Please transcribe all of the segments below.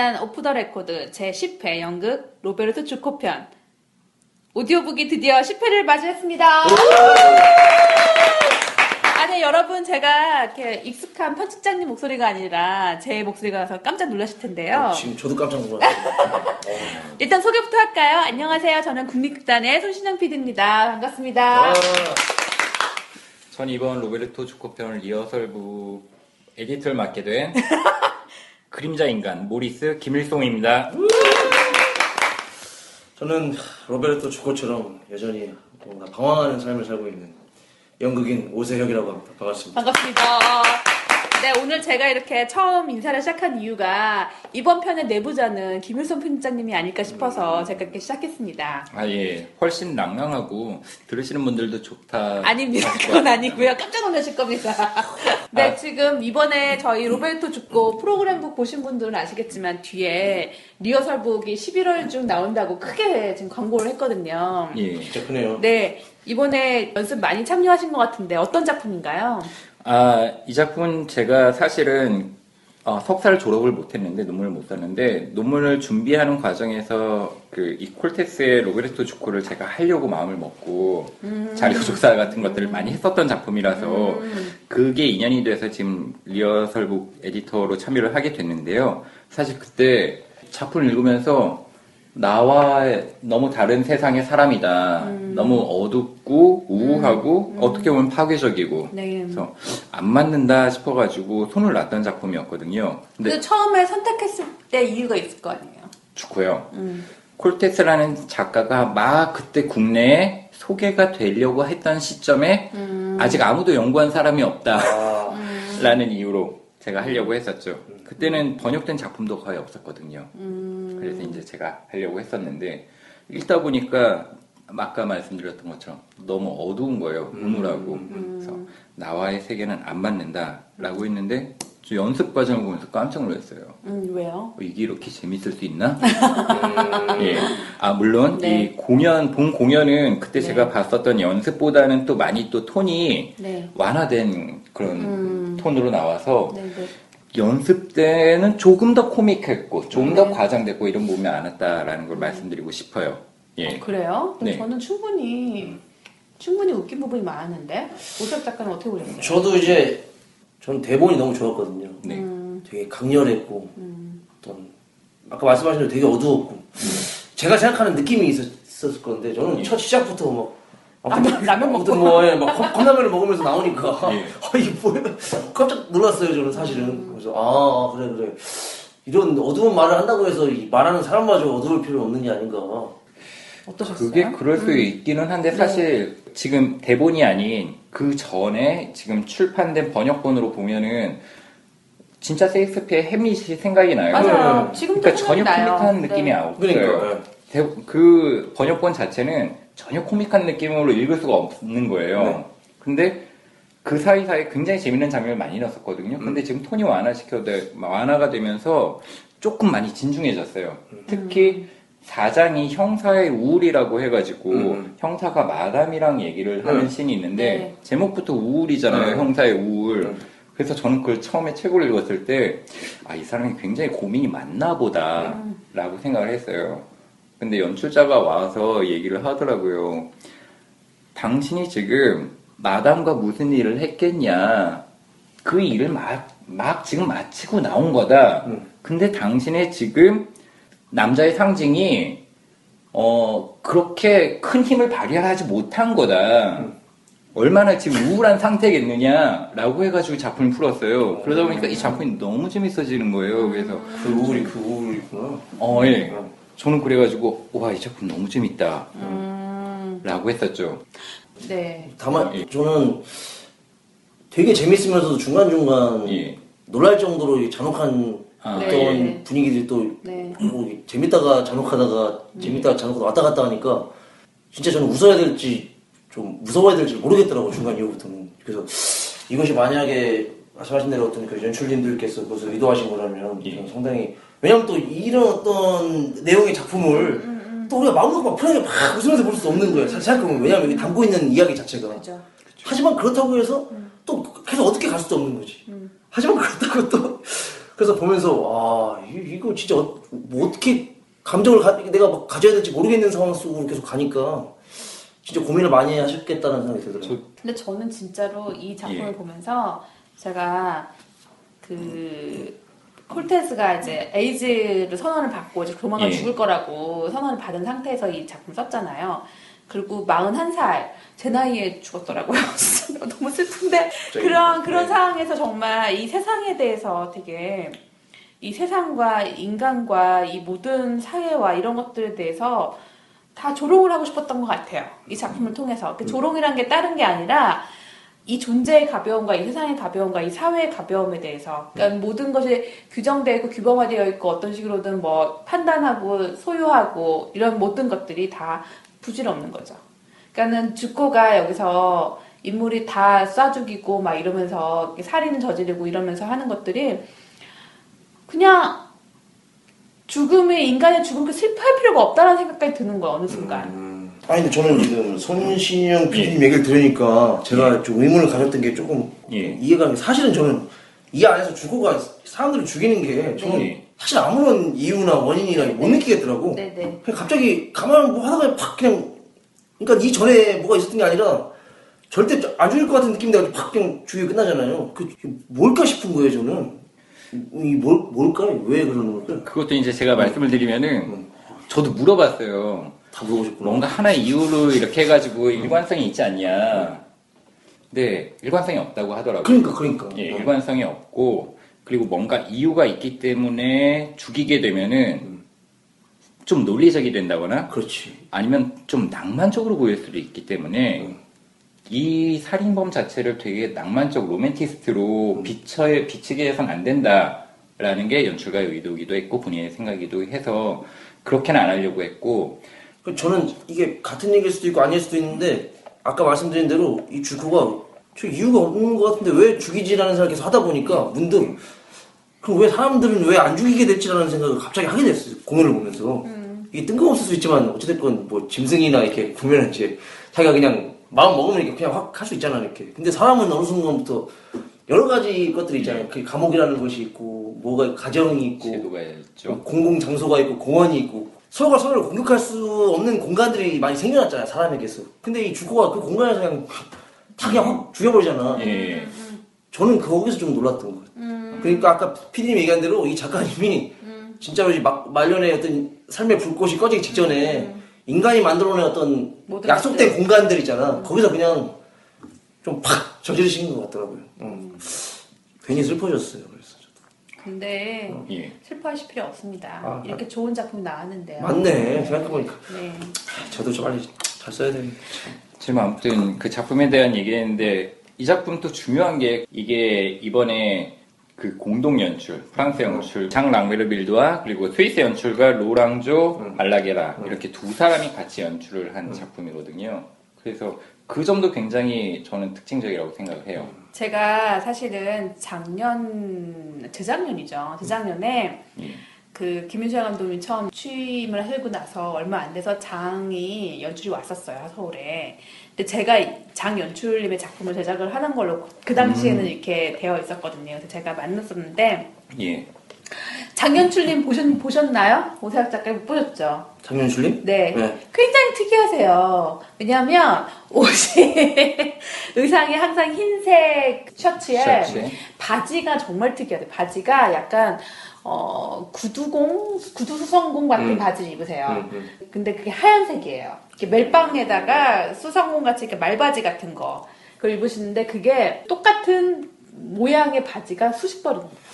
국립극단 오프 더 레코드 제10회 연극 로베르토 주코편 오디오북이 드디어 10회를 맞이했습니다. 아니 여러분 제가 이렇게 익숙한 편집장님 목소리가 아니라 제 목소리가 깜짝 놀라실 텐데요. 지금 저도 깜짝 놀랐어요. 일단 소개부터 할까요? 안녕하세요. 저는 국립극단의 손신영 PD입니다. 반갑습니다. 아, 전 이번 로베르토 주코편 리허설부 에디터를 맡게 된 그림자 인간 모리스 김일송입니다. 저는 로베르토 주코처럼 여전히 뭔가 방황하는 삶을 살고 있는 연극인 오세혁이라고 합니다. 반갑습니다. 반갑습니다. 네, 오늘 제가 이렇게 처음 인사를 시작한 이유가 이번 편의 내부자는 김일성 편집장님이 아닐까 싶어서 제가 이렇게 시작했습니다. 아 예, 훨씬 낭랑하고 들으시는 분들도 좋다. 아닙니다. 그건 아니고요. 깜짝 놀라실 겁니다. 네, 지금 이번에 저희 로베르토 주코 프로그램북 보신 분들은 아시겠지만 뒤에 리허설북이 11월 중 나온다고 크게 지금 광고를 했거든요. 예. 진짜 크네요. 네, 이번에 연습 많이 참여하신 것 같은데 어떤 작품인가요? 아, 이 작품은 제가 사실은 어, 석사를 졸업을 못했는데 논문을 못 썼는데 논문을 준비하는 과정에서 그 이 콜테스의 로베르토 주코를 제가 하려고 마음을 먹고 자료 조사 같은 것들을 많이 했었던 작품이라서 그게 인연이 돼서 지금 리허설북 에디터로 참여를 하게 됐는데요. 사실 그때 작품을 읽으면서 나와 너무 다른 세상의 사람이다. 너무 어둡고 우우하고 어떻게 보면 파괴적이고 네. 그래서 안 맞는다 싶어가지고 손을 놨던 작품이었거든요. 근데 그 처음에 선택했을 때 이유가 있을 거 아니에요? 좋고요. 음. 콜테스라는 작가가 막 그때 국내에 소개가 되려고 했던 시점에 음. 아직 아무도 연구한 사람이 없다라는 아, 이유로 제가 하려고 했었죠. 그때는 번역된 작품도 거의 없었거든요. 음. 그래서 이제 제가 하려고 했었는데 읽다 보니까 아까 말씀드렸던 것처럼 너무 어두운 거예요. 우물하고. 그래서 나와의 세계는 안 맞는다라고 했는데 저 연습 과정을 보면서 깜짝 놀랐어요. 음, 왜요? 어, 이게 이렇게 재밌을 수 있나? 음, 예. 아, 물론, 네. 이 공연, 본 공연은 그때 네. 제가 봤었던 연습보다는 또 많이 또 톤이 네. 완화된 그런 음. 톤으로 나와서 네, 네. 연습 때는 조금 더 코믹했고, 조금 더 네. 과장됐고 이런 부분이 많았다라는 걸 말씀드리고 싶어요. 예. 그래요? 그럼 네. 저는 충분히 충분히 웃긴 부분이 많았는데 오섭 작가는 어떻게 보셨어요? 저도 이제 전 대본이 너무 좋았거든요. 네. 음, 되게 강렬했고 음, 어떤 아까 말씀하신 대로 되게 어두웠고 제가 생각하는 느낌이 있었, 을 건데 저는 예. 첫 시작부터 막 라면- 라면 먹고. 아무튼 뭐, 예, 막 컵- 컵라면을 먹으면서 나오니까 예. 아, 이게 뭐야 깜짝 놀랐어요 저는 사실은 그래서 아, 아, 그래 그래 이런 어두운 말을 한다고 해서 이 말하는 사람마저 어두울 필요 없는 게 아닌가 어떠셨어요? 그게 그럴 수 있기는 네. 한데 사실 지금 대본이 아닌 그 전에 지금 출판된 번역본으로 보면은 진짜 세익스피어의 햄릿이 생각이 나요. 맞아요. 지금도 그러니까 전혀 나요. 코믹한 느낌이 네. 없어요. 그러니까 그 번역본 자체는 전혀 코믹한 느낌으로 읽을 수가 없는 거예요. 네. 근데 그 사이사이에 굉장히 재밌는 장면을 많이 넣었거든요. 음. 근데 지금 톤이 완화시켜 완화가 되면서 조금 많이 진중해졌어요. 음. 특히 사장이 형사의 우울이라고 해가지고 음. 형사가 마담이랑 얘기를 하는 음. 씬이 있는데 네. 제목부터 우울이잖아요. 음. 형사의 우울. 음. 그래서 저는 그걸 처음에 책을 읽었을 때, 아, 이 사람이 굉장히 고민이 많나 보다, 음. 라고 생각을 했어요. 근데 연출자가 와서 얘기를 하더라고요. 당신이 지금 마담과 무슨 일을 했겠냐. 그 일을 막, 막 지금 마치고 나온 거다. 음. 근데 당신의 지금 남자의 상징이, 어, 그렇게 큰 힘을 발휘하지 못한 거다. 음. 얼마나 지금 우울한 상태겠느냐라고 해가지고 작품을 풀었어요. 그러다 보니까 이 작품이 너무 재밌어지는 거예요. 그래서 그 우울이 그 우울이구나 어, 예. 음. 저는 그래가지고 와 이 작품 너무 재밌다라고 음, 했었죠. 네. 다만 예. 저는 되게 재밌으면서도 중간중간 예. 놀랄 정도로 이 잔혹한 아, 어떤 네. 분위기들이 또 네. 뭐 재밌다가 잔혹하다가 재밌다가 잔혹하다 왔다 갔다 하니까 진짜 저는 웃어야 될지 좀 무서워야 될지 모르겠더라고 중간 이후부터는 그래서 이것이 만약에 말씀하신 대로 어떤 그 연출님들께서 그것을 의도하신 거라면 예. 상당히 왜냐면 또 이런 어떤 내용의 작품을 또 우리가 마음 놓고 막 편하게 막 웃으면서 볼 수 없는 거예요 생각해보면 왜냐면 이게 담고 있는 이야기 자체가 그죠. 하지만 그렇다고 해서 또 계속 어떻게 갈 수도 없는 거지. 하지만 그렇다고 또 그래서 보면서 와 이- 이거 진짜 어, 뭐 어떻게 감정을 가, 내가 막 가져야 될지 모르겠는 상황 속으로 계속 가니까 진짜 고민을 많이 하셨겠다는 생각이 들더라고요. 근데 저는 진짜로 이 작품을 예. 보면서 제가 그 콜테스가 이제 에이즈를 선언을 받고 이제 조만간 예. 죽을 거라고 선언을 받은 상태에서 이 작품 썼잖아요. 그리고 41살 제 나이에 죽었더라고요. 너무 슬픈데 그런 그런 네. 상황에서 정말 이 세상에 대해서 되게 이 세상과 인간과 이 모든 사회와 이런 것들에 대해서 다 조롱을 하고 싶었던 것 같아요. 이 작품을 통해서. 그 조롱이란 게 다른 게 아니라 이 존재의 가벼움과 이 세상의 가벼움과 이 사회의 가벼움에 대해서 그러니까 모든 것이 규정되어 있고 규범화되어 있고 어떤 식으로든 뭐 판단하고 소유하고 이런 모든 것들이 다 부질없는 거죠. 그러니까는 주코가 여기서 인물이 다 쏴 죽이고 막 이러면서 살인을 저지르고 이러면서 하는 것들이 그냥 죽음이 인간의 죽음을 슬퍼할 필요가 없다는 생각까지 드는 거야 어느 순간. 음. 아니 근데 저는 지금 손신영 PD님 얘기를 들으니까 제가 좀 의문을 가졌던 게 조금 예. 이해가 안 돼. 사실은 저는 이 안에서 주고가 사람들을 죽이는 게 저는 예. 사실 아무런 이유나 원인이나 못 느끼겠더라고. 네네. 그냥 갑자기 가만 뭐 하다가 팍 그냥 그러니까 이 전에 뭐가 있었던 게 아니라 절대 안 죽일 것 같은 느낌이 나고 팍 그냥 죽이 끝나잖아요. 그 뭘까 싶은 거예요 저는. 이 뭘 뭘까요? 왜 그러는 걸까요? 그것도 이제 제가 말씀을 드리면은 저도 물어봤어요. 다 물어보셨구나. 뭔가 하나의 이유로 이렇게 해가지고 일관성이 있지 않냐. 네, 일관성이 없다고 하더라고요. 그러니까 그러니까. 예, 일관성이 없고 그리고 뭔가 이유가 있기 때문에 죽이게 되면은 좀 논리적이 된다거나 그렇지. 아니면 좀 낭만적으로 보일 수도 있기 때문에 이 살인범 자체를 되게 낭만적 로맨티스트로 비춰, 비치게 해서는 안 된다라는 게 연출가의 의도이기도 했고 본인의 생각이기도 해서 그렇게는 안 하려고 했고 그 저는 이게 같은 얘기일 수도 있고 아닐 수도 있는데 아까 말씀드린 대로 이 주코가 저 이유가 없는 것 같은데 왜 죽이지라는 생각을 계속 하다 보니까 문득 그럼 왜 사람들은 왜 안 죽이게 됐지라는 생각을 갑자기 하게 됐어요 공연을 보면서. 이게 뜬금없을 수 있지만 어찌됐건 뭐 짐승이나 이렇게 보면 이제 자기가 그냥 마음 먹으면 이렇게 그냥 확 할 수 있잖아 이렇게. 근데 사람은 어느 순간부터 여러 가지 것들이 있잖아요. 그 감옥이라는 것이 있고 뭐가 가정이 있고 있죠. 공공 장소가 있고 공원이 있고 서로가 서로를 공격할 수 없는 공간들이 많이 생겨났잖아요 사람에게서. 근데 이 주코가 그 공간에서 그냥 다 그냥 확 죽여버리잖아. 예. 저는 거기서 좀 놀랐던 거예요. 그러니까 아까 피디님 얘기한 대로 이 작가님이 진짜로 이 막, 말년에 어떤 삶의 불꽃이 꺼지기 직전에 인간이 만들어낸 어떤 약속된 공간들 있잖아. 거기서 그냥 좀 팍 저지르신 것 같더라고요. 음. 괜히 슬퍼졌어요. 근데 예. 슬퍼하실 필요 없습니다. 아, 이렇게 좋은 작품 나왔는데요. 맞네 생각해보니까 네. 저도 좀 빨리 잘 써야 되는데. 지금 아무튼 그 작품에 대한 얘기했는데 이 작품 또 중요한 게 이게 이번에 그 공동 연출, 프랑스 연출, 장 랑베르빌드와 그리고 스위스 연출가 로랑조 알라게라 이렇게 두 사람이 같이 연출을 한 작품이거든요. 그래서 그 점도 굉장히 저는 특징적이라고 생각을 해요. 제가 사실은 작년, 재작년이죠. 재작년에 예. 그 김윤철 감독이 처음 취임을 하고 나서 얼마 안 돼서 장이 연출이 왔었어요 서울에. 근데 제가 장 연출님의 작품을 제작을 하는 걸로 그 당시에는 이렇게 되어 있었거든요. 그래서 제가 만났었는데 예. 장 연출님 보셨, 보셨나요? 오세학 작가 못 보셨죠? 장윤출님? 네. 네. 굉장히 특이하세요. 왜냐하면 옷이 의상이 항상 흰색 셔츠에 셔츠에. 바지가 정말 특이하대요. 바지가 약간 어 구두공 구두 수성공 같은 음. 바지를 입으세요. 음, 음. 근데 그게 하얀색이에요. 이렇게 멜빵에다가 수성공 같이 이렇게 말바지 같은 거 그걸 입으시는데 그게 똑같은 모양의 바지가 수십 벌입니다. 와.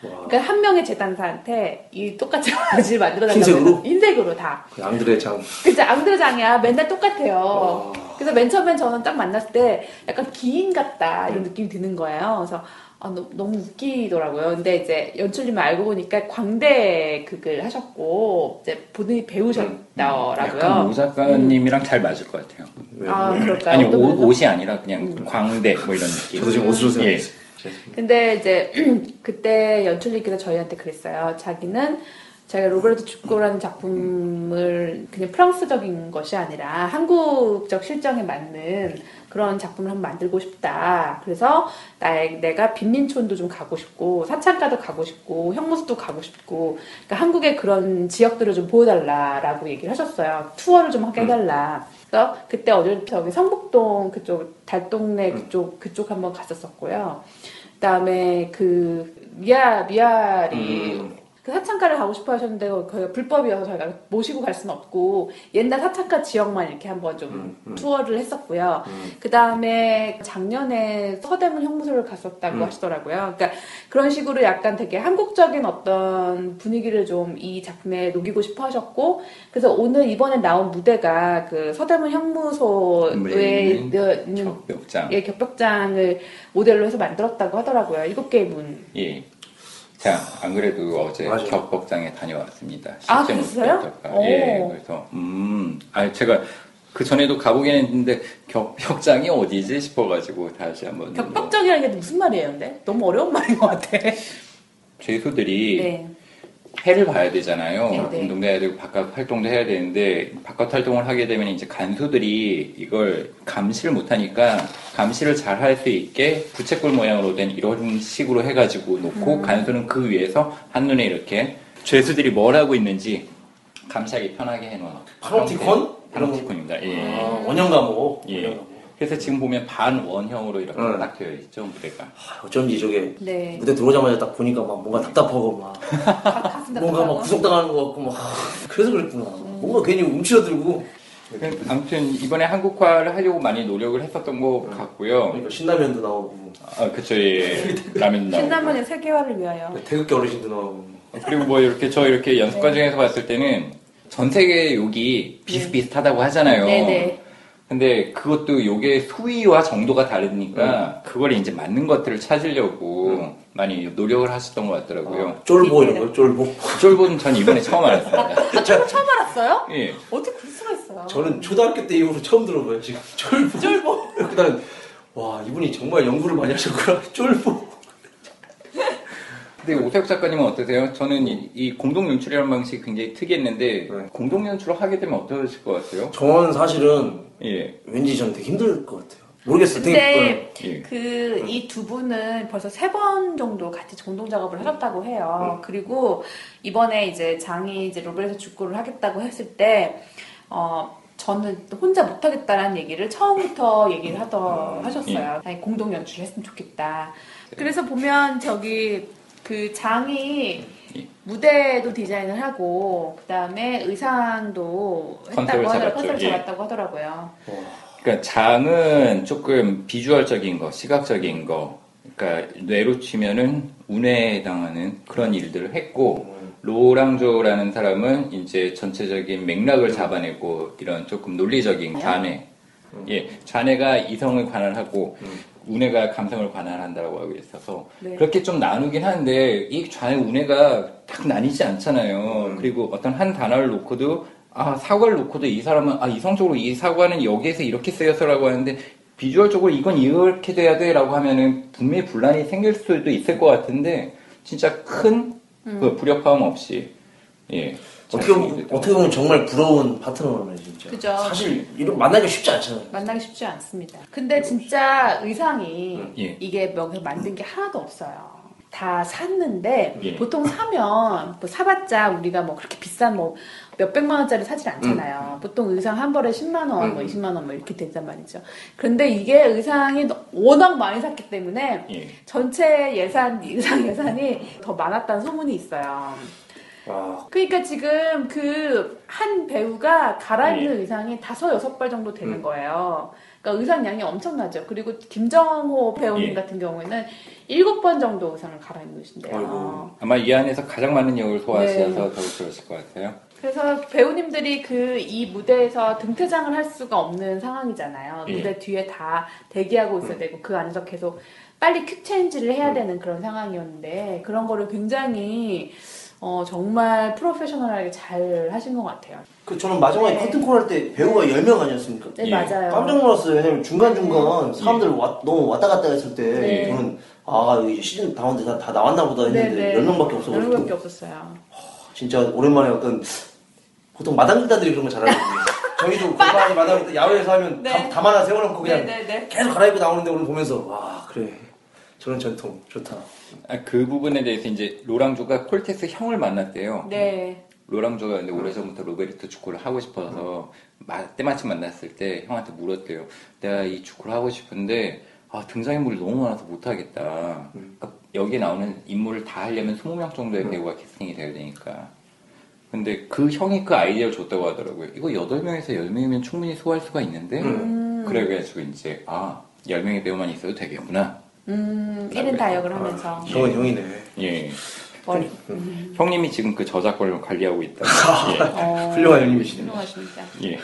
그러니까 한 명의 재단사한테 이 똑같은 바지를 만들어 달라고 흰색으로? 흰색으로 다. 그 앙드레 장. 그치 앙드레장이야 맨날 똑같아요. 와. 그래서 맨 처음엔 저는 딱 만났을 때 약간 기인 같다 이런 느낌이 드는 거예요. 그래서 아, 너, 너무 웃기더라고요. 근데 이제 연출님을 알고 보니까 광대 극을 하셨고 이제 본인이 배우셨더라고요. 약간 오 작가님이랑 잘 맞을 것 같아요. 왜? 아 그럴까요? 아니 옷? 옷이 아니라 그냥 광대 뭐 이런 느낌. 저도 지금 옷으로 예. 생각했어요. 근데 이제 그때 연출님께서 저희한테 그랬어요. 자기는 제가 로베르토 축구라는 작품을 그냥 프랑스적인 것이 아니라 한국적 실정에 맞는 그런 작품을 한번 만들고 싶다. 그래서 나, 내가 빈민촌도 좀 가고 싶고 사창가도 가고 싶고 형무소도 가고 싶고 그러니까 한국의 그런 지역들을 좀 보여달라라고 얘기를 하셨어요. 투어를 좀 하게 해달라. 그래서 그때 어딜 저기 성북동 그쪽 달동네 그쪽 그쪽 한번 갔었었고요. 그다음에 그 미아 미아리 음. 그 사창가를 가고 싶어 하셨는데 거기가 불법이어서 저희가 모시고 갈 수는 없고 옛날 사창가 지역만 이렇게 한번 좀 음, 음. 투어를 했었고요. 음. 그 다음에 작년에 서대문 형무소를 갔었다고 음. 하시더라고요. 그러니까 그런 식으로 약간 되게 한국적인 어떤 분위기를 좀 이 작품에 녹이고 싶어 하셨고 그래서 오늘 이번에 나온 무대가 그 서대문 형무소에 있는 있는 격벽장. 예, 격벽장을 모델로 해서 만들었다고 하더라고요. 일곱 개의 문. 예. 자, 안 그래도 어제 맞아요. 격법장에 다녀왔습니다. 아, 그랬어요? 예, 그래서, 음, 아 제가 그 전에도 가보긴 했는데, 격벽장이 어디지 싶어가지고 다시 한번. 격벽장이라는 게 무슨 말이에요, 근데? 너무 어려운 말인 것 같아. 죄수들이 네. 해를 봐야 되잖아요. 네, 네. 운동도 해야 되고 바깥 활동도 해야 되는데 바깥 활동을 하게 되면 이제 간수들이 이걸 감시를 못하니까 감시를 잘 할 수 있게 부채꼴 모양으로 된 이런 식으로 해가지고 놓고 음. 간수는 그 위에서 한눈에 이렇게 죄수들이 뭘 하고 있는지 감시하기 편하게 해놓은 파놉티콘? 파놉티콘입니다. 예. 아, 원형 감옥. 예. 원형 감옥. 그래서 지금 보면 반원형으로 이렇게 응. 딱 되어 있죠 무대가. 아, 어쩐지 저게 네. 무대 들어오자마자 딱 보니까 막 뭔가 답답하고 막 뭔가 막 구속당하는 것 같고 막 아, 그래서 그랬구나. 뭔가 괜히 움츠러들고 아무튼 이번에 한국화를 하려고 많이 노력을 했었던 것 같고요. 그러니까 신라면도 나오고 아, 그쵸, 예. 라면 나오고. 신라면의 세계화를 위하여. 태극기 어르신도 나오고 그리고 뭐 이렇게 저 이렇게 연습 네. 과정에서 봤을 때는 전 세계 욕이 비슷비슷하다고 하잖아요. 네네. 근데 그것도 욕의 수위와 정도가 다르니까 그걸 이제 맞는 것들을 찾으려고 많이 노력을 하셨던 것 같더라고요. 아, 쫄보 이런 거 쫄보. 쫄보는 전 이번에 처음 알았습니다. 저, 처음 알았어요? 예. 어떻게 그럴 수가 있어요? 저는 초등학교 때 이후로 처음 들어봐요 지금 쫄보. 쫄보. 그다음 와 이분이 정말 연구를 많이 하셨구나 쫄보. 근데 오세혁 작가님은 어떠세요? 저는 이, 이 공동 연출이라는 방식이 굉장히 특이했는데 네. 공동 연출을 하게 되면 어떠실 것 같아요? 저는 사실은 예. 왠지 전 되게 힘들 것 같아요. 모르겠어요. 되게 근데 예. 그이 두 분은 벌써 세 번 정도 같이 공동 작업을 하셨다고 해요. 그리고 이번에 이제 장이 이제 로벨에서 축구를 하겠다고 했을 때 어. 저는 혼자 못하겠다라는 얘기를 처음부터 얘기를 하더 하셨어요. 아니, 공동 연출을 했으면 좋겠다. 그래서 보면 저기 그 장이 예. 무대도 디자인을 하고 그 다음에 의상도 컨셉을 했다고 하더라고요. 잡았죠. 컨셉을 예. 잡았다고 하더라고요. 와, 그러니까 장은 조금 비주얼적인 거, 시각적인 거, 그러니까 뇌로 치면은 운해에 해당하는 그런 일들을 했고 로랑조라는 사람은 이제 전체적인 맥락을 잡아내고 이런 조금 논리적인 잔해, 예, 잔해가 이성을 관할하고 음. 운해가 감성을 관할한다고 하고 있어서 네. 그렇게 좀 나누긴 하는데 이 좌의 운해가 딱 나뉘지 않잖아요. 음. 그리고 어떤 한 단어를 놓고도 아 사과를 놓고도 이 사람은 아 이성적으로 이 사과는 여기에서 이렇게 쓰여서라고 하는데 비주얼적으로 이건 이렇게 돼야 돼라고 하면은 분명히 분란이 생길 수도 있을 것 같은데 진짜 큰 음. 그 불협화음 없이 예 어떻게 잘 보면 어떻게 보면 정말 부러운 파트너네 진짜. 그죠. 사실 이런 만나기 쉽지 않잖아요. 만나기 쉽지 않습니다. 근데 진짜 의상이 예. 이게 여기서 만든 게 하나도 없어요. 다 샀는데 예. 보통 사면 뭐 사봤자 우리가 뭐 그렇게 비싼 뭐 몇백만 원짜리 사질 않잖아요. 보통 의상 한 벌에 10만 원, 뭐 음. 20만 원 뭐 이렇게 된단 말이죠. 그런데 이게 의상이 너- 워낙 많이 샀기 때문에 예. 전체 예산 의상 예산이 더 많았다는 소문이 있어요. 와, 그러니까 지금 그 한 배우가 갈아입는 예. 의상이 다섯 여섯 벌 정도 되는 음. 거예요. 그러니까 의상 양이 엄청나죠. 그리고 김정호 배우님 예. 같은 경우에는 일곱 번 정도 의상을 갈아입으신대요. 아이고. 아마 이 안에서 가장 많은 역을 소화하셔서 네. 더욱 그러실 것 같아요. 그래서 배우님들이 그 이 무대에서 등퇴장을 할 수가 없는 상황이잖아요. 예. 무대 뒤에 다 대기하고 있어야 되고 그 안에서 계속 빨리 퀵 체인지를 해야 되는 그런 상황이었는데 그런 거를 굉장히 어, 정말 프로페셔널하게 잘 하신 것 같아요. 그 저는 마지막에 네. 커튼콜 할 때 배우가 10명 아니었습니까? 네, 예. 맞아요. 깜짝 놀랐어요. 왜냐면 중간중간 사람들 와- 너무 왔다 갔다 했을 때 네. 저는 아 이제 시즌 다운데 다, 다 나왔나 보다 했는데 네, 네. 10명밖에 없어가지고 열명밖에 없었어요. 진짜 오랜만에 어떤 보통 마당 기자들이 그런 거 잘하거든요. 저희도 골반이 마당에 야외에서 하면 네. 다, 담 하나 세워놓고 그냥 네네네. 계속 갈아입고 나오는데 오늘 보면서 와 그래 저런 전통 좋다. 아, 그 부분에 대해서 이제 로랑조가 콜테스 형을 만났대요. 네. 로랑조가 근데 오래전부터 로베르토 축구를 하고 싶어서 마- 때마침 만났을 때 형한테 물었대요. 내가 이 축구를 하고 싶은데 아, 등장인물이 너무 많아서 못하겠다. 그러니까 여기에 나오는 인물을 다 하려면 20명 정도의 배우가 캐스팅이 돼야 되니까. 근데 그 형이 그 아이디어를 줬다고 하더라고요. 이거 8명에서 10명이면 충분히 소화할 수가 있는데 그래가지고 이제 아 10명의 배우만 있어도 되겠구나. 음, 1인 다역을 하면서. 형은 형이네. 예. 머리. 형님이 지금 그 저작권을 관리하고 있다. 어, 훌륭한 형님이시네. 훌륭하십니다. 예. 예.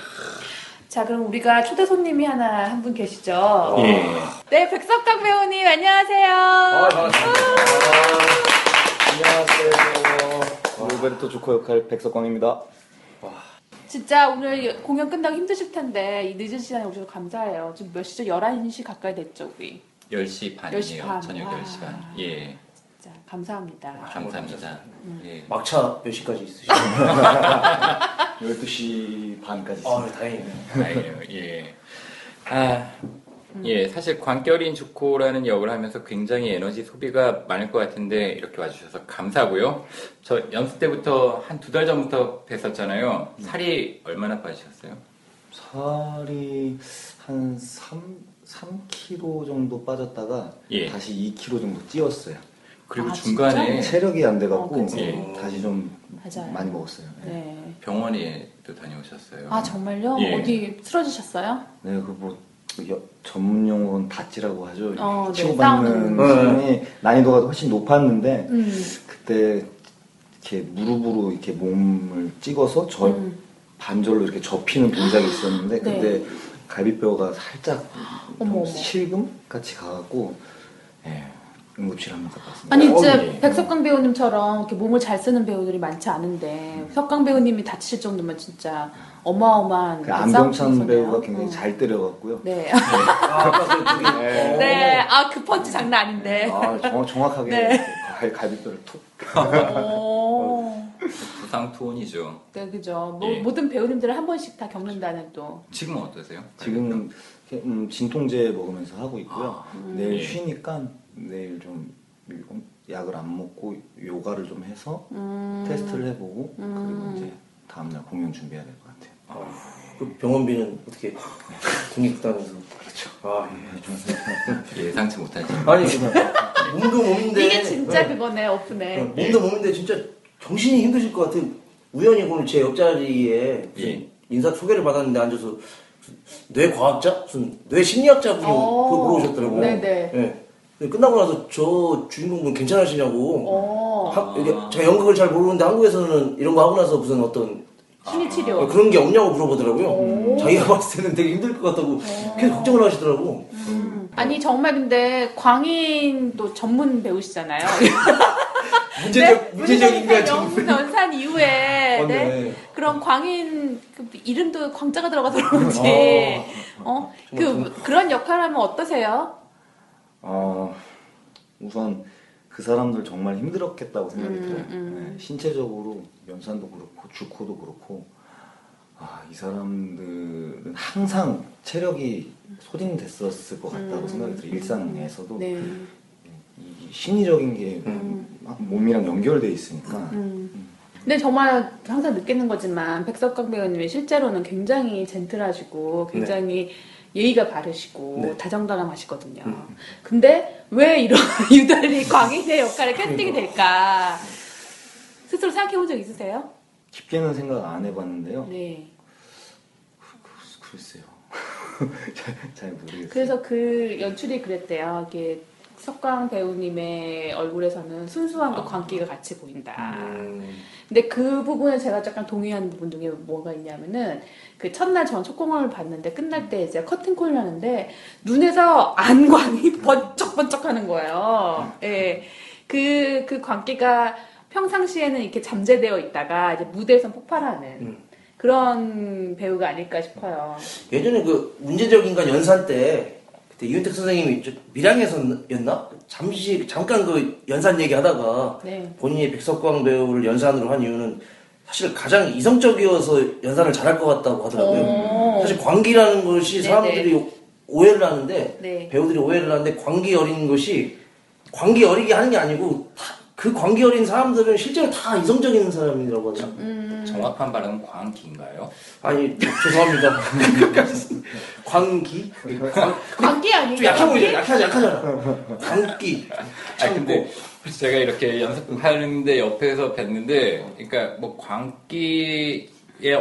자, 그럼 우리가 초대 손님이 하나 한 분 계시죠? 예. 네, 백석강 배우님, 안녕하세요. 아, 반갑습니다. 안녕하세요. 로베르토 조커 역할 백석광입니다. 진짜 오늘 공연 끝나고 힘드실 텐데, 이 늦은 시간에 오셔서 감사해요. 지금 몇 시죠? 11시 가까이 됐죠, 우리. 10시 반이에요. 10시 반. 저녁 와. 10시 반. 예. 진짜 감사합니다. 감사합니다. 예. 막차 몇 시까지 있으시죠? 12시 반까지 아 있습니다. 다행이네. 다행이에요. 예. 아, 예. 사실 관결인 주코라는 역을 하면서 굉장히 에너지 소비가 많을 것 같은데 이렇게 와주셔서 감사하고요. 저 연습 때부터 한 두 달 전부터 뵀었잖아요. 살이 얼마나 빠지셨어요? 살이 한 3, 3kg 정도 빠졌다가 예. 다시 2kg 정도 찌었어요. 그리고 아, 중간에 체력이 안 어, 돼갖고 그치. 예. 다시 좀 맞아요. 많이 먹었어요. 네, 네. 병원에도 다녀오셨어요. 아, 정말요? 예. 어디 쓰러지셨어요? 네 그뭐 전문 용어는 다찌라고 하죠. 어, 네, 치고받는 싸우는. 수준이 난이도가 훨씬 높았는데 음. 그때 이렇게 무릎으로 이렇게 몸을 찍어서 저 음. 반절로 이렇게 접히는 동작이 있었는데 네. 그때 갈비뼈가 살짝 어머, 어머. 실금 같이 가갖고 예, 응급실 한번 갔다 왔습니다. 아니, 어, 진짜 예. 백석강 배우님처럼 이렇게 몸을 잘 쓰는 배우들이 많지 않은데, 석강 배우님이 다치실 정도면 진짜 어마어마한 그그 안병찬 싸움이셨네요. 배우가 굉장히 어. 잘 때려갖고요. 네. 아, 그 저기 어. 네. 아, 그 펀치 장난 아닌데. 아, 정, 정확하게 네. 갈, 갈비뼈를 툭. 오. 부상 투혼이죠. 네, 그죠. 뭐, 예. 모든 배우님들은 한 번씩 다 겪는다는 또. 지금은 어떠세요? 지금 음, 진통제 먹으면서 하고 있고요. 내일 예. 쉬니까 내일 좀 약을 안 먹고 요가를 좀 해서 음. 테스트를 해보고 그리고 이제 다음날 공연 준비해야 될 것 같아요. 그 병원비는 어떻게 국립극단에서 그렇죠. 아 예. 예상치 못하지. 아니 몸도 몸인데 이게 진짜 네. 그거네, 오픈에. 어, 몸도 몸인데 진짜 정신이 힘드실 것 같아. 우연히 오늘 제 옆자리에 예. 인사 소개를 받았는데 앉아서 무슨 뇌과학자? 무슨 뇌심리학자분이 어. 그거 물어보셨더라고요. 네네. 예. 근데 끝나고 나서 저 주인공분 괜찮으시냐고. 어. 하- 이게 제가 연극을 잘 모르는데 한국에서는 이런 거 하고 나서 무슨 어떤 심리치료. 어, 그런 게 없냐고 물어보더라고요. 오. 자기가 봤을 때는 되게 힘들 것 같다고 계속 걱정을 하시더라고. 음. 아니, 정말 근데 광인도 전문 배우시잖아요. 문제적, 문제적 인간 정 영문 연산 이후에 어, 네? 네. 그런 광인 그 이름도 광자가 들어가서 그런지 어? 그 그런 역할하면 어떠세요? 어, 우선 그 사람들 정말 힘들었겠다고 생각이 음, 들어요. 음. 네, 신체적으로 연산도 그렇고 주코도 그렇고 아, 이 사람들은 항상 체력이 소진됐었을 것 같다고 음. 생각이 들어요. 일상에서도 네. 이 심리적인 게막 몸이랑 연결돼 있으니까 음. 근데 정말 항상 느끼는 거지만 백석강 배우님이 실제로는 굉장히 젠틀하시고 굉장히 예의가 바르시고 네. 다정다감하시거든요. 근데 왜 이런 유달리 광인의 역할에 캐스팅이 될까? 스스로 생각해 본 적 있으세요? 깊게는 생각 안 해봤는데요. 네. 글- 글쎄요. 잘, 잘 모르겠어요. 그래서 그 연출이 그랬대요. 이게 석광 배우님의 얼굴에서는 순수함과 광기가 같이 보인다. 음, 근데 그 부분에 제가 약간 동의하는 부분 중에 뭐가 있냐면은 그 첫날 전 첫 공연을 봤는데 끝날 때 이제 커튼콜을 하는데 눈에서 안광이 번쩍번쩍 하는 거예요. 예. 그, 그 광기가 평상시에는 이렇게 잠재되어 있다가 이제 무대에서 폭발하는 음. 그런 배우가 아닐까 싶어요. 예전에 그 문제적 인간 연산 때 이윤택 선생님이 저 밀양에서였나? 잠시 잠깐 그 연산 얘기하다가 네. 본인이 백석광 배우를 연산으로 한 이유는 사실 가장 이성적이어서 연산을 잘할 것 같다고 하더라고요. 오. 사실 광기라는 것이 네네. 사람들이 오해를 하는데 네. 배우들이 오해를 하는데 광기 어린 것이 광기 어리게 하는 게 아니고 다- 그 광기 어린 사람들은 실제로 다 이성적인 사람이라고 하죠. 음. 정확한 발음은 광기인가요? 아니 죄송합니다. 광기? 광, 광기 아니에요? 좀 약해 보이죠? 약하지 약하잖아. 광기. 아 근데 제가 이렇게 연습하는데 옆에서 뵀는데, 그러니까 뭐 광기의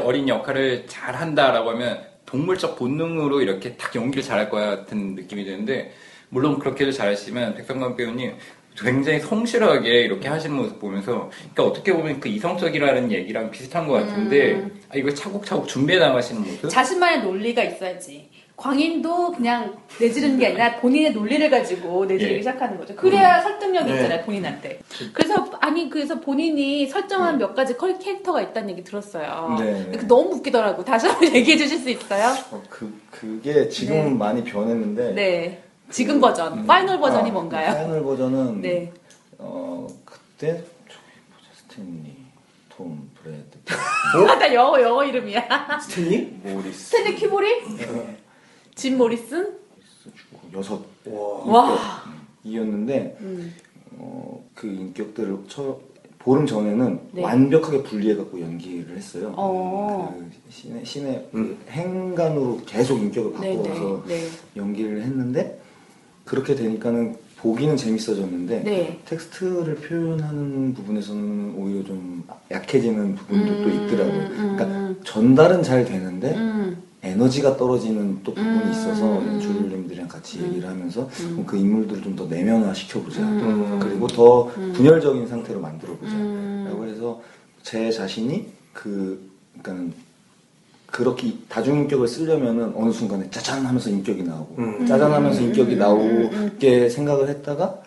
어린 역할을 잘 한다라고 하면 동물적 본능으로 이렇게 딱 연기를 잘할 것 같은 느낌이 드는데, 물론 그렇게도 잘하시지만 백성관 배우님 굉장히 성실하게 이렇게 하시는 모습 보면서, 그러니까 어떻게 보면 그 이성적이라는 얘기랑 비슷한 것 같은데, 아, 이걸 차곡차곡 준비해 나가시는 모습? 자신만의 논리가 있어야지. 광인도 그냥 내지르는 게 아니라 본인의 논리를 가지고 내지르기 예. 시작하는 거죠. 그래야 설득력이 네. 있잖아요, 본인한테. 그래서, 아니, 그래서 본인이 설정한 몇 가지 커- 캐릭터가 있다는 얘기 들었어요. 네. 그 너무 웃기더라고. 다시 한번 얘기해 주실 수 있어요? 어, 그 그게 지금은 네. 많이 변했는데 네. 지금 버전, 파이널 버전이 어, 뭔가요? 파이널 버전은 네. 어 그때 스탠리, 톰, 브래드, 아, 나 영어, 영어 이름이야. 스탠리? 모리스, 스탠리 큐브리? 짐 모리슨? 죽고 여섯 와. 와. 이었는데 음. 어, 그 인격들을 처, 보름 전에는 네. 완벽하게 분리해 갖고 연기를 했어요. 어. 그 신의 신의 음. 그 행간으로 계속 인격을 네, 바꿔서 네. 네. 연기를 했는데 그렇게 되니까는 보기는 재밌어졌는데 네. 텍스트를 표현하는 부분에서는 오히려 좀 약해지는 부분도 또 음, 있더라고요. 음, 그러니까 음. 전달은 잘 되는데 음. 에너지가 떨어지는 또 부분이 음, 있어서 음. 연출님들이랑 같이 얘기를 하면서 음. 그 인물들을 좀 더 내면화 시켜보자. 음. 그리고 더 음. 분열적인 상태로 만들어보자. 음. 라고 해서 제 자신이 그, 그러니까 그렇게 이- 다중인격을 쓰려면은 어느 순간에 짜잔 하면서 인격이 나오고 음. 짜잔 하면서 음. 인격이 음. 나오게 생각을 했다가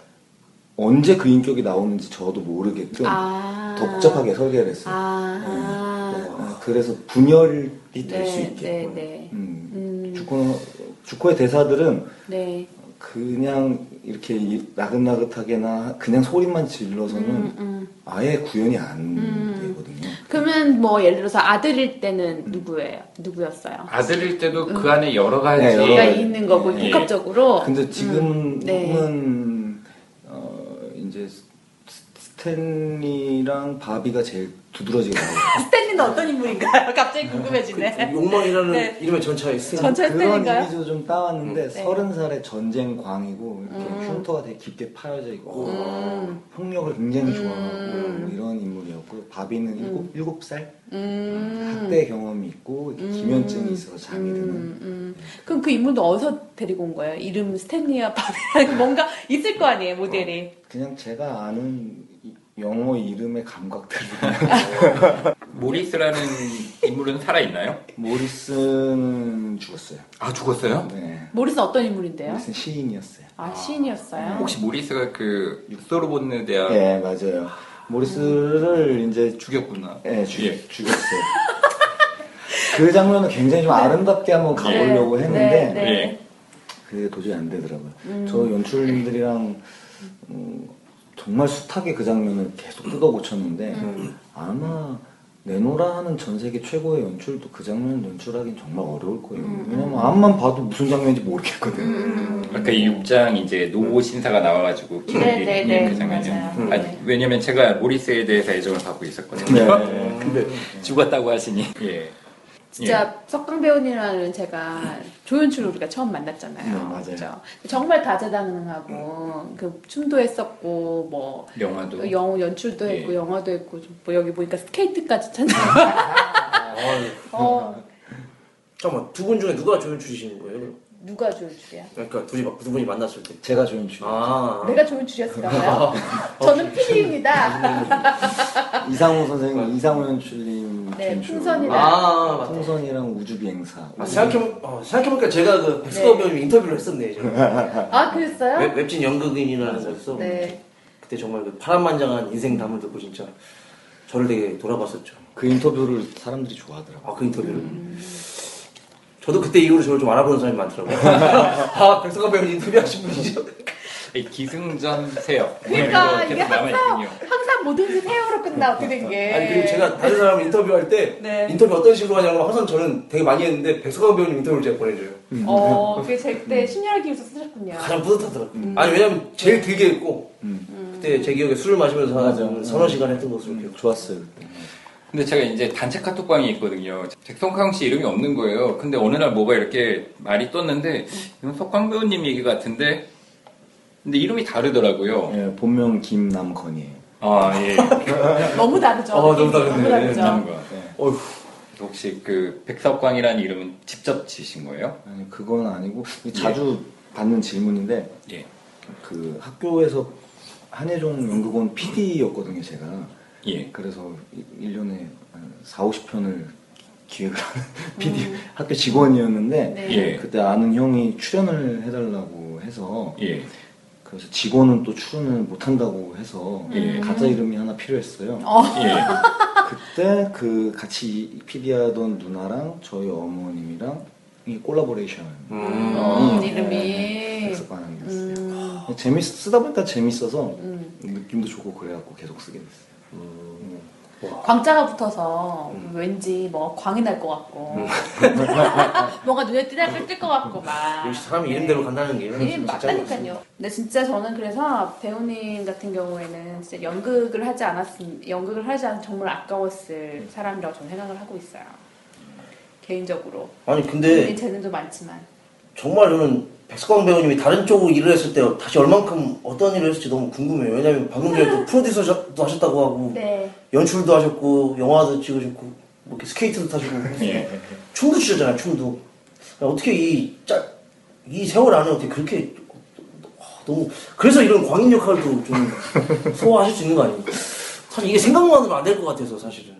언제 그 인격이 나오는지 저도 모르게끔 아. 더 복잡하게 설계를 했어요. 아. 네. 네. 그래서 분열이 될수 네, 있게. 네, 네. 음. 음. 주코, 주코의 대사들은 네. 그냥 이렇게 이- 나긋나긋하게나 그냥 소리만 질러서는 음, 음. 아예 구현이 안 음. 되거든요. 그러면 뭐 예를 들어서 아들일 때는 누구예요? 누구였어요? 아들일 때도 그 안에 여러 가지 네, 여러 가. 있는 거고 예. 복합적으로. 근데 지금은 네. 어, 이제 스- 스탠리랑 바비가 제일 두드러지게 나오고 스탠리는 어떤 인물인가요? 갑자기 궁금해지네. 욕망이라는 네. 이름의 전차에 스탠리. 전차 그런 스탠인가요? 이미지도 좀 따왔는데 네. 서른 살의 전쟁 광이고 이렇게 음. 흉터가 되게 깊게 파여져 있고 음. 폭력을 굉장히 좋아하고 음. 뭐 이런 인물이었고 바비는 일곱 일곱 살 음. 학대 경험이 있고 이렇게 기면증이 있어서 잠이 드는 음, 음. 그럼 그 인물도 어디서 데리고 온 거예요? 이름 스탠리와 바비랑 뭔가 있을 거 아니에요, 모델이. 그냥 제가 아는 이- 영어 이름의 감각들을 모리스라는 인물은 살아있나요? 모리스는 죽었어요. 아 죽었어요? 네. 모리슨 어떤 인물인데요? 모리스는 시인이었어요. 아, 시인이었어요? 혹시 모리스가 그 육소로본느 대학 네 맞아요. 모리스를 이제 죽였구나. 예, 죽, 예. 죽였어요. 그 장면은 굉장히 좀 아름답게 한번 가보려고 네, 했는데 네, 네. 예. 그게 도저히 안 되더라고요. 음. 저 연출님들이랑 음, 정말 숱하게 그 장면을 계속 뜯어 고쳤는데 음. 아마 내노라 하는 전 세계 최고의 연출도 그 장면 연출하기는 정말 어려울 거예요. 음, 왜냐면 앞만 봐도 무슨 장면인지 모르겠거든. 아까 이 6장 이제 노고 신사가 나와가지고 네, 네, 기록이 네. 그 장면이요. 아, 네. 왜냐면 제가 모리스에 대해서 애정을 갖고 있었거든요. 네. 근데 죽었다고 하시니. 예. 진짜 석강 배우님이라는 제가 조연출 우리가 처음 만났잖아요. 네, 맞아요. 그죠? 정말 다재다능하고 그 춤도 했었고 뭐 예. 영화도. 영어 연출도 예. 했고 영화도 했고 좀뭐 여기 보니까 스케이트까지 쳤네. 아, 어 잠깐만 두 분 중에 누가 조연출이신 거예요? 누가 조연출이야? 그러니까 둘이 막- 두 분이 만났을 때. 제가 조연출. 아. 내가 조연출이었을까요? 저는 PD입니다. 이상호 선생님, 이상호 연출님 네. 풍선이랑. 아 맞다. 풍선이랑 우주 비행사. 아, 생각해 어, 생각해보니까 제가 그 백석광 네. 배우님 인터뷰를 했었네. 제가. 아 그랬어요? 웹, 웹진 연극인이라는 거였어. 네. 그때 정말 그 파란만장한 인생 담을 듣고 진짜 저를 되게 돌아봤었죠. 그 인터뷰를 사람들이 좋아하더라고요. 아 그 인터뷰를. 저도 그때 이후로 저를 좀 알아보는 사람이 많더라고요. 아 백석광 배우님 인터뷰하신 분이죠. 이 기승전 세요. 그러니까 이거 이게 남아있군요. 항상 뭐든지 세요로 끝나 어떻게 된 게. 아니 그리고 제가 다른 사람 인터뷰할 때 네. 인터뷰 어떤 식으로 하냐면 항상 저는 되게 많이 했는데 백성관 배우님 인터뷰를 제가 보내줘요. 어, 그게 제 그때 심리학 기술서 쓰셨군요. 가장 뿌듯하더라고요. 아니 왜냐면 제일 길게 했고 음. 그때 제 기억에 술을 마시면서. 한 서너 시간 했던 것으로 기억. 좋았어요 그때. 근데 제가 이제 단체 카톡방이 있거든요. 백성광 씨 이름이 없는 거예요. 근데 어느 날 뭐가 이렇게 말이 떴는데 이건 석광 배우님 얘기 같은데 근데 이름이 다르더라고요. 예, 본명 김남건이에요. 아 예. 너무 다르죠. 어, 너무 다르네. 너무 다르죠. 예. 어휴. 혹시 그 백석광이라는 이름은 직접 지신 거예요? 아니 그건 아니고 자주 받는 질문인데 예. 그 학교에서 한예종 연극원 PD였거든요 제가. 예. 그래서 1년에 한 4, 50편을 기획을 하는 PD 학교 직원이었는데 네. 예. 그때 아는 형이 출연을 해달라고 해서 예. 그래서 직원은 또 출연을 못한다고 해서 예. 가짜 이름이 하나 필요했어요. 어. 예. 그때 그 같이 PD하던 누나랑 저희 어머님이랑 이 콜라보레이션 음. 음, 어. 이름이. 백석관이었어요. 음, 재밌 쓰다 보니까 재밌어서 음. 느낌도 좋고 그래갖고 계속 쓰게 됐어요. 음. 광자가 붙어서 왠지 뭐 광이 날 것 같고 뭔가 눈에 띄달 뜰것 같고 막 역시 사람이 이름대로 간다는 게 네, 진짜 맞다니까요. 근데 진짜 저는 그래서 배우님 같은 경우에는 진짜 연극을 하지 않았음, 연극을 하지 않 정말 아까웠을 사람이라고 저는 생각을 하고 있어요. 개인적으로. 아니 근데 재능도 많지만. 정말 저는 백석광 배우님이 다른 쪽으로 일을 했을 때 다시 얼만큼 어떤 일을 했을지 너무 궁금해요. 왜냐면 방금 전에 또 프로듀서도 하셨다고 하고 네. 연출도 하셨고 영화도 찍으셨고 뭐 이렇게 스케이트도 타시고 예. 춤도 추셨잖아요. 춤도 어떻게 이짤이 세월 안에 어떻게 그렇게 와, 너무 그래서 이런 광인 역할도 좀 소화하실 수 있는 거 아니에요? 사실 이게 생각만으로 안될 것 같아서 사실은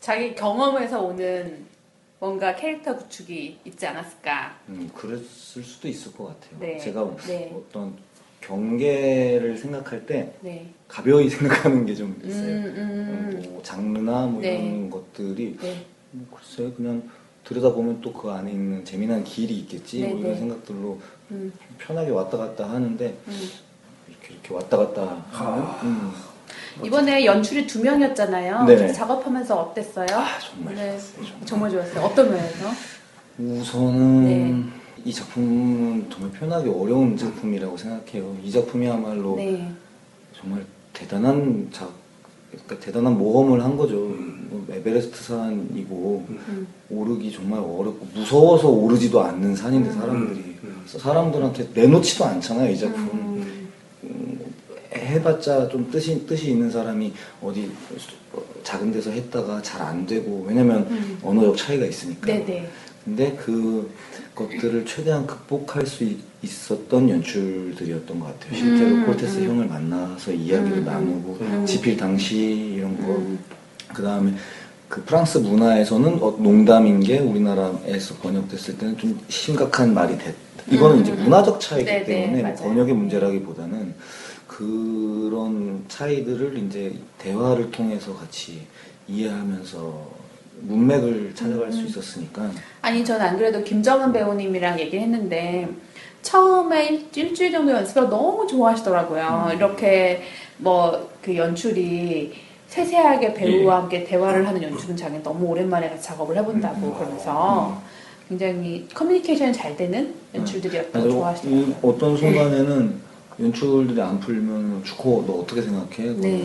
자기 경험에서 오는 뭔가 캐릭터 구축이 있지 않았을까. 음, 그랬을 수도 있을 것 같아요. 네. 제가 네. 어떤 경계를 생각할 때 네. 가벼이 생각하는 게좀 음, 있어요. 음, 뭐 장르나 뭐 네. 이런 것들이 네. 뭐 글쎄 그냥 들여다보면 또 그 안에 있는 재미난 길이 있겠지 네, 뭐 이런 네. 생각들로 음, 편하게 왔다 갔다 하는데 음. 이렇게 이렇게 왔다 갔다 하는 음. 이번에 연출이 두 명이었잖아요. 네네. 작업하면서 어땠어요? 아 정말 네. 좋았어요. 정말. 정말 좋았어요. 어떤 면에서? 우선은 네. 이 작품은 정말 표현하기 어려운 작품이라고 생각해요. 이 작품이야말로 네. 정말 대단한 작, 그러니까 대단한 모험을 한 거죠. 뭐 에베레스트 산이고 음. 오르기 정말 어렵고 무서워서 오르지도 않는 산인데 사람들이 음. 사람들한테 내놓지도 않잖아요 이 작품. 음. 해봤자 좀 뜻이 뜻이 있는 사람이 어디 작은 데서 했다가 잘 안 되고 왜냐면 음. 언어적 차이가 있으니까. 네네. 근데 그 것들을 최대한 극복할 수 있- 있었던 연출들이었던 것 같아요. 실제로 음, 콜테스 음. 형을 만나서 이야기를 음, 나누고 음. 지필 당시 이런 거. 음. 그 다음에 그 프랑스 문화에서는 어, 농담인 게 우리나라에서 번역됐을 때는 좀 심각한 말이 됐. 이거는 음, 이제 음, 음. 문화적 차이기 네, 네, 때문에 뭐 맞아요. 번역의 문제라기보다는 그런 차이들을 이제 대화를 통해서 같이 이해하면서 문맥을 찾아갈 음. 수 있었으니까 아니 저는 안 그래도 김정은 배우님이랑 얘기했는데 처음에 일, 일주일 정도 연습을 너무 좋아하시더라고요. 음. 이렇게 뭐 그 연출이 세세하게 배우와 함께 대화를 하는 연출은 자기 너무 오랜만에 같이 작업을 해본다고 음. 그러면서 굉장히 커뮤니케이션이 잘 되는 연출들이었다고 아니, 좋아하시더라고요. 이 어떤 순간에는 연출들이 안 풀면 주코 너 어떻게 생각해? 네.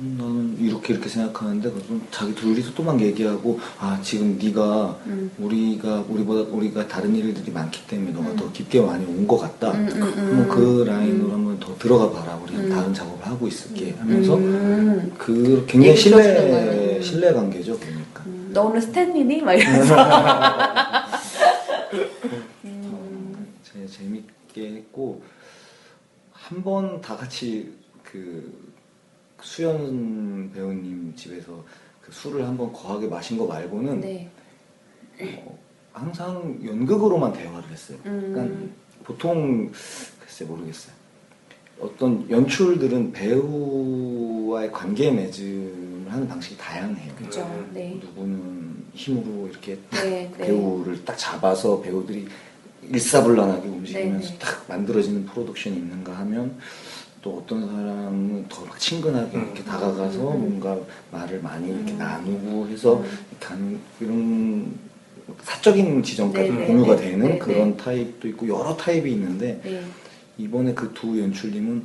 음, 나는 이렇게 이렇게 생각하는데 그럼 자기 둘이서 또막 얘기하고 아 지금 네가 음. 우리가 우리보다 우리가 다른 일들이 많기 때문에 너가 음. 더 깊게 많이 온 것 같다. 음, 음, 음. 그럼 그 라인으로 한번 더 들어가 봐라. 우리 음. 다른 작업을 하고 있을게 하면서 음. 그 굉장히 신뢰. 신뢰 관계죠. 그러니까. 음, 너 오늘 스탠리니? 막 이러면서 음. 제 재밌게 했고 한 번 다 같이 그 수연 배우님 집에서 그 술을 한 번 거하게 마신 거 말고는 네. 어, 항상 연극으로만 대화를 했어요. 음. 그러니까 보통 글쎄 모르겠어요. 어떤 연출들은 배우와의 관계 맺음을 하는 방식이 다양해요. 그렇죠. 네. 누구는 힘으로 이렇게 네, 네. 배우를 딱 잡아서 배우들이 일사불란하게 움직이면서 네, 네. 딱 만들어지는 프로덕션이 있는가 하면 또 어떤 사람은 더 막 친근하게 이렇게 다가가서 뭔가 말을 많이 이렇게 음. 나누고 해서 음. 이렇게 하는 이런 사적인 지점까지 네, 네, 공유가 네, 되는 네, 그런 타입도 있고 여러 타입이 있는데 네. 이번에 그 두 연출님은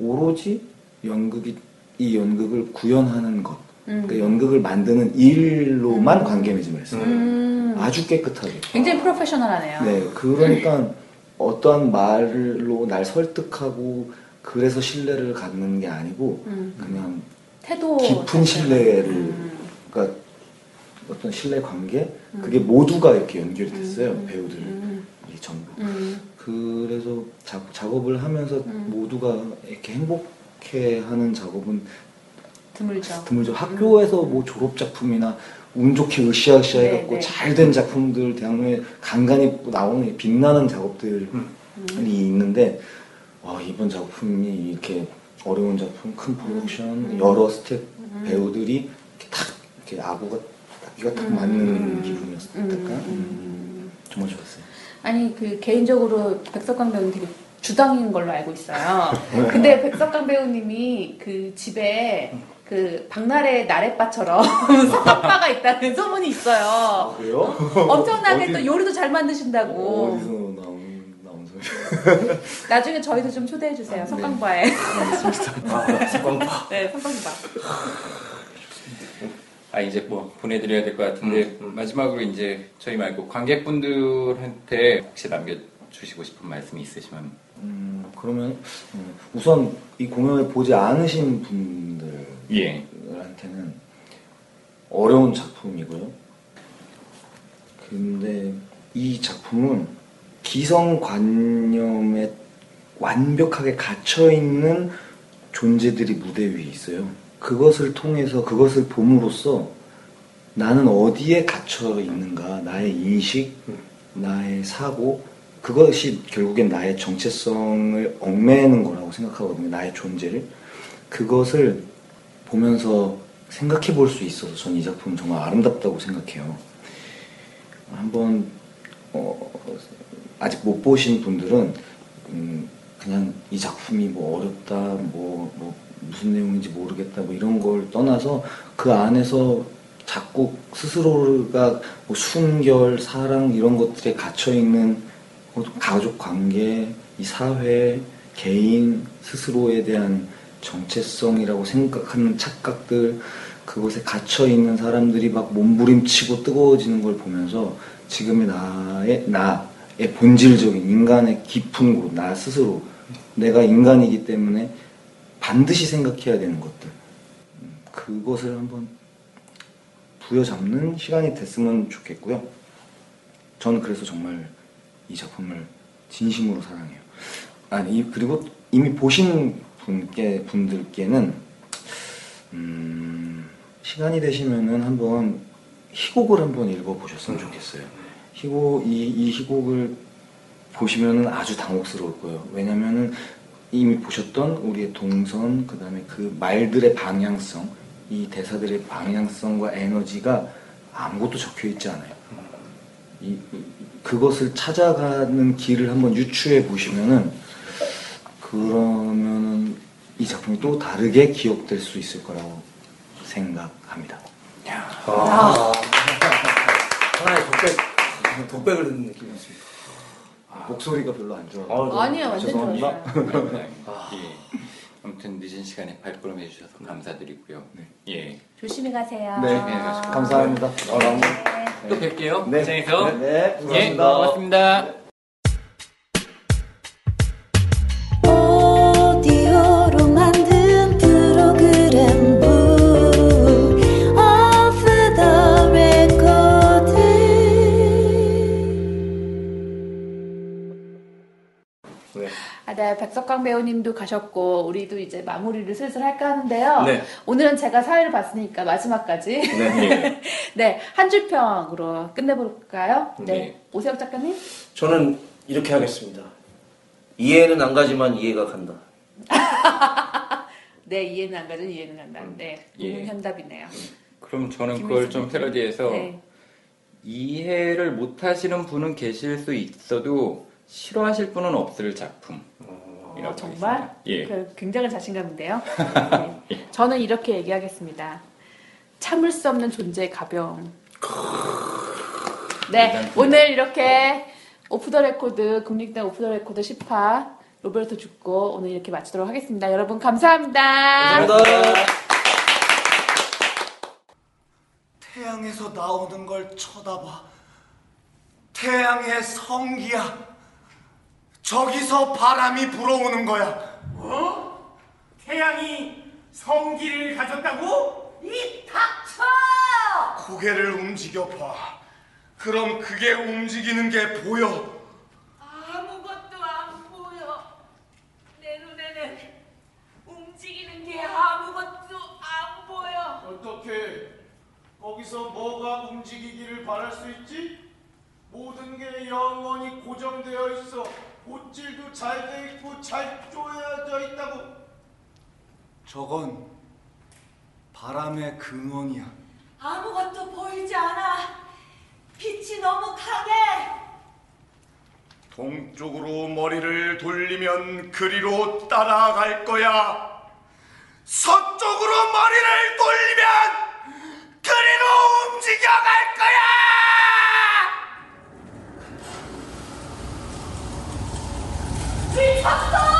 오로지 연극이 이 연극을 구현하는 것, 음. 그러니까 연극을 만드는 일로만 음. 관계 맺음을 했어요. 음. 아주 깨끗하게. 굉장히 프로페셔널하네요. 네, 그러니까 어떠한 말로 날 설득하고 그래서 신뢰를 갖는 게 아니고 음. 그냥 태도 깊은 신뢰를 음. 그러니까 어떤 신뢰 관계 그게 모두가 이렇게 연결이 됐어요 음. 배우들 음. 이 전부. 음. 그래서 작, 작업을 하면서 음. 모두가 이렇게 행복해 하는 작업은 드물죠. 드물죠. 학교에서 뭐 졸업 작품이나 운 좋게 으쌰으쌰 네, 해갖고 네. 잘된 작품들 대학로에 간간히 나오는 빛나는 작업들이 음. 있는데 와, 이번 작품이 이렇게 어려운 작품, 큰 프로덕션, 음. 여러 스텝 배우들이 이렇게 탁 이렇게 아구가 딱 이가 딱 맞는 음. 기분이었을까? 음. 음. 음. 정말 좋았어요. 아니 그 개인적으로 백석강 배우님 되게 주당인 걸로 알고 있어요. 근데 백석강 배우님이 그 집에 그 박나래 나래바처럼 석박바가 있다는 소문이 있어요. 그래요? 엄청나게 어디- 또 요리도 잘 만드신다고. 어디서 나온 나온 소리? 나중에 저희도 좀 초대해 주세요. 아, 네. 석강바에. 아, 석광파. 네, 석강바. 아 이제 뭐 보내드려야 될 것 같은데 음, 음. 마지막으로 이제 저희 말고 관객분들한테 혹시 남겨주시고 싶은 말씀이 있으시면 음, 그러면 음, 우선 이 공연을 보지 않으신 분들한테는 예 어려운 작품이고요. 근데 이 작품은 기성관념에 완벽하게 갇혀 있는 존재들이 무대 위에 있어요. 그것을 통해서 그것을 봄으로써 나는 어디에 갇혀 있는가, 나의 인식, 나의 사고, 그것이 결국엔 나의 정체성을 얽매는 거라고 생각하거든요. 나의 존재를. 그것을 보면서 생각해 볼 수 있어서 전 이 작품 정말 아름답다고 생각해요. 한번 어, 아직 못 보신 분들은 음, 그냥 이 작품이 뭐 어렵다, 뭐, 뭐 무슨 내용인지 모르겠다, 뭐 이런 걸 떠나서 그 안에서 자꾸 스스로가 뭐 순결, 사랑 이런 것들에 갇혀 있는 가족 관계, 이 사회, 개인 스스로에 대한 정체성이라고 생각하는 착각들 그곳에 갇혀 있는 사람들이 막 몸부림치고 뜨거워지는 걸 보면서 지금의 나의 나의 본질적인 인간의 깊은 곳, 나 스스로 내가 인간이기 때문에 반드시 생각해야 되는 것들 음, 그것을 한번 부여잡는 시간이 됐으면 좋겠고요. 저는 그래서 정말 이 작품을 진심으로 사랑해요. 아니 이- 그리고 이미 보신 분께 분들께는 음, 시간이 되시면은 한번 희곡을 한번 읽어보셨으면 좋겠어요. 희곡 이, 이 희곡을 보시면은 아주 당혹스러울 거예요. 왜냐면은 이미 보셨던 우리의 동선 그 다음에 그 말들의 방향성 이 대사들의 방향성과 에너지가 아무것도 적혀 있지 않아요. 이, 이- 그것을 찾아가는 길을 한번 유추해 보시면은 그러면은 이 작품이 또 다르게 기억될 수 있을 거라고 생각합니다. 아. 하나의 독백, 독백을 듣는 느낌이었습니다. 목소리가 별로 안 좋아. 아, 아니요, 완전 죄송합니다. 좋았어요. 예. 아무튼 늦은 시간에 발걸음 해주셔서 감사드리고요. 네. 예. 조심히 가세요. 네, 감사합니다. 어, 너무- 네. 또 뵐게요. 네. 현장에서. 네, 네, 예, 고맙습니다. 네, 백석강 배우님도 가셨고 우리도 이제 마무리를 슬슬 할까 하는데요. 네. 오늘은 제가 사회를 봤으니까 마지막까지 네. 네, 한 줄평으로 끝내볼까요? 네. 네. 오세혁 작가님? 저는 이렇게 하겠습니다. 이해는 안 가지만 이해가 간다. 네, 이해는 안 가죠, 이해는 간다. 네, 예. 우문현답이네요. 그럼 저는 그걸 좀 패러디해서 네. 이해를 못 하시는 분은 계실 수 있어도 싫어하실 분은 없을 작품. 어, 정말? 예. 그 굉장한 자신감인데요. 네. 저는 이렇게 얘기하겠습니다. 참을 수 없는 존재의 가벼움. 네, 오늘 이렇게 오프 더 레코드, 국립대 오프 더 레코드 10화 로베르토 주코 오늘 이렇게 마치도록 하겠습니다. 여러분 감사합니다. 감사합니다. 태양에서 나오는 걸 쳐다봐. 태양의 성기야. 저기서 바람이 불어오는 거야. 어? 태양이 성기를 가졌다고? 이 닥쳐! 고개를 움직여봐. 그럼 그게 움직이는 게 보여. 아무것도 안 보여. 내 눈에는 움직이는 게 아무것도 안 보여. 어떻게 거기서 뭐가 움직이기를 바랄 수 있지? 모든 게 영원히 고정되어 있어. 못질도 잘 돼 있고 잘 쪼여져 있다고. 저건 바람의 근원이야. 아무것도 보이지 않아. 빛이 너무 강해. 동쪽으로 머리를 돌리면 그리로 따라갈 거야. 서쪽으로 머리를 돌리면 그리로 움직여갈 거야! 発動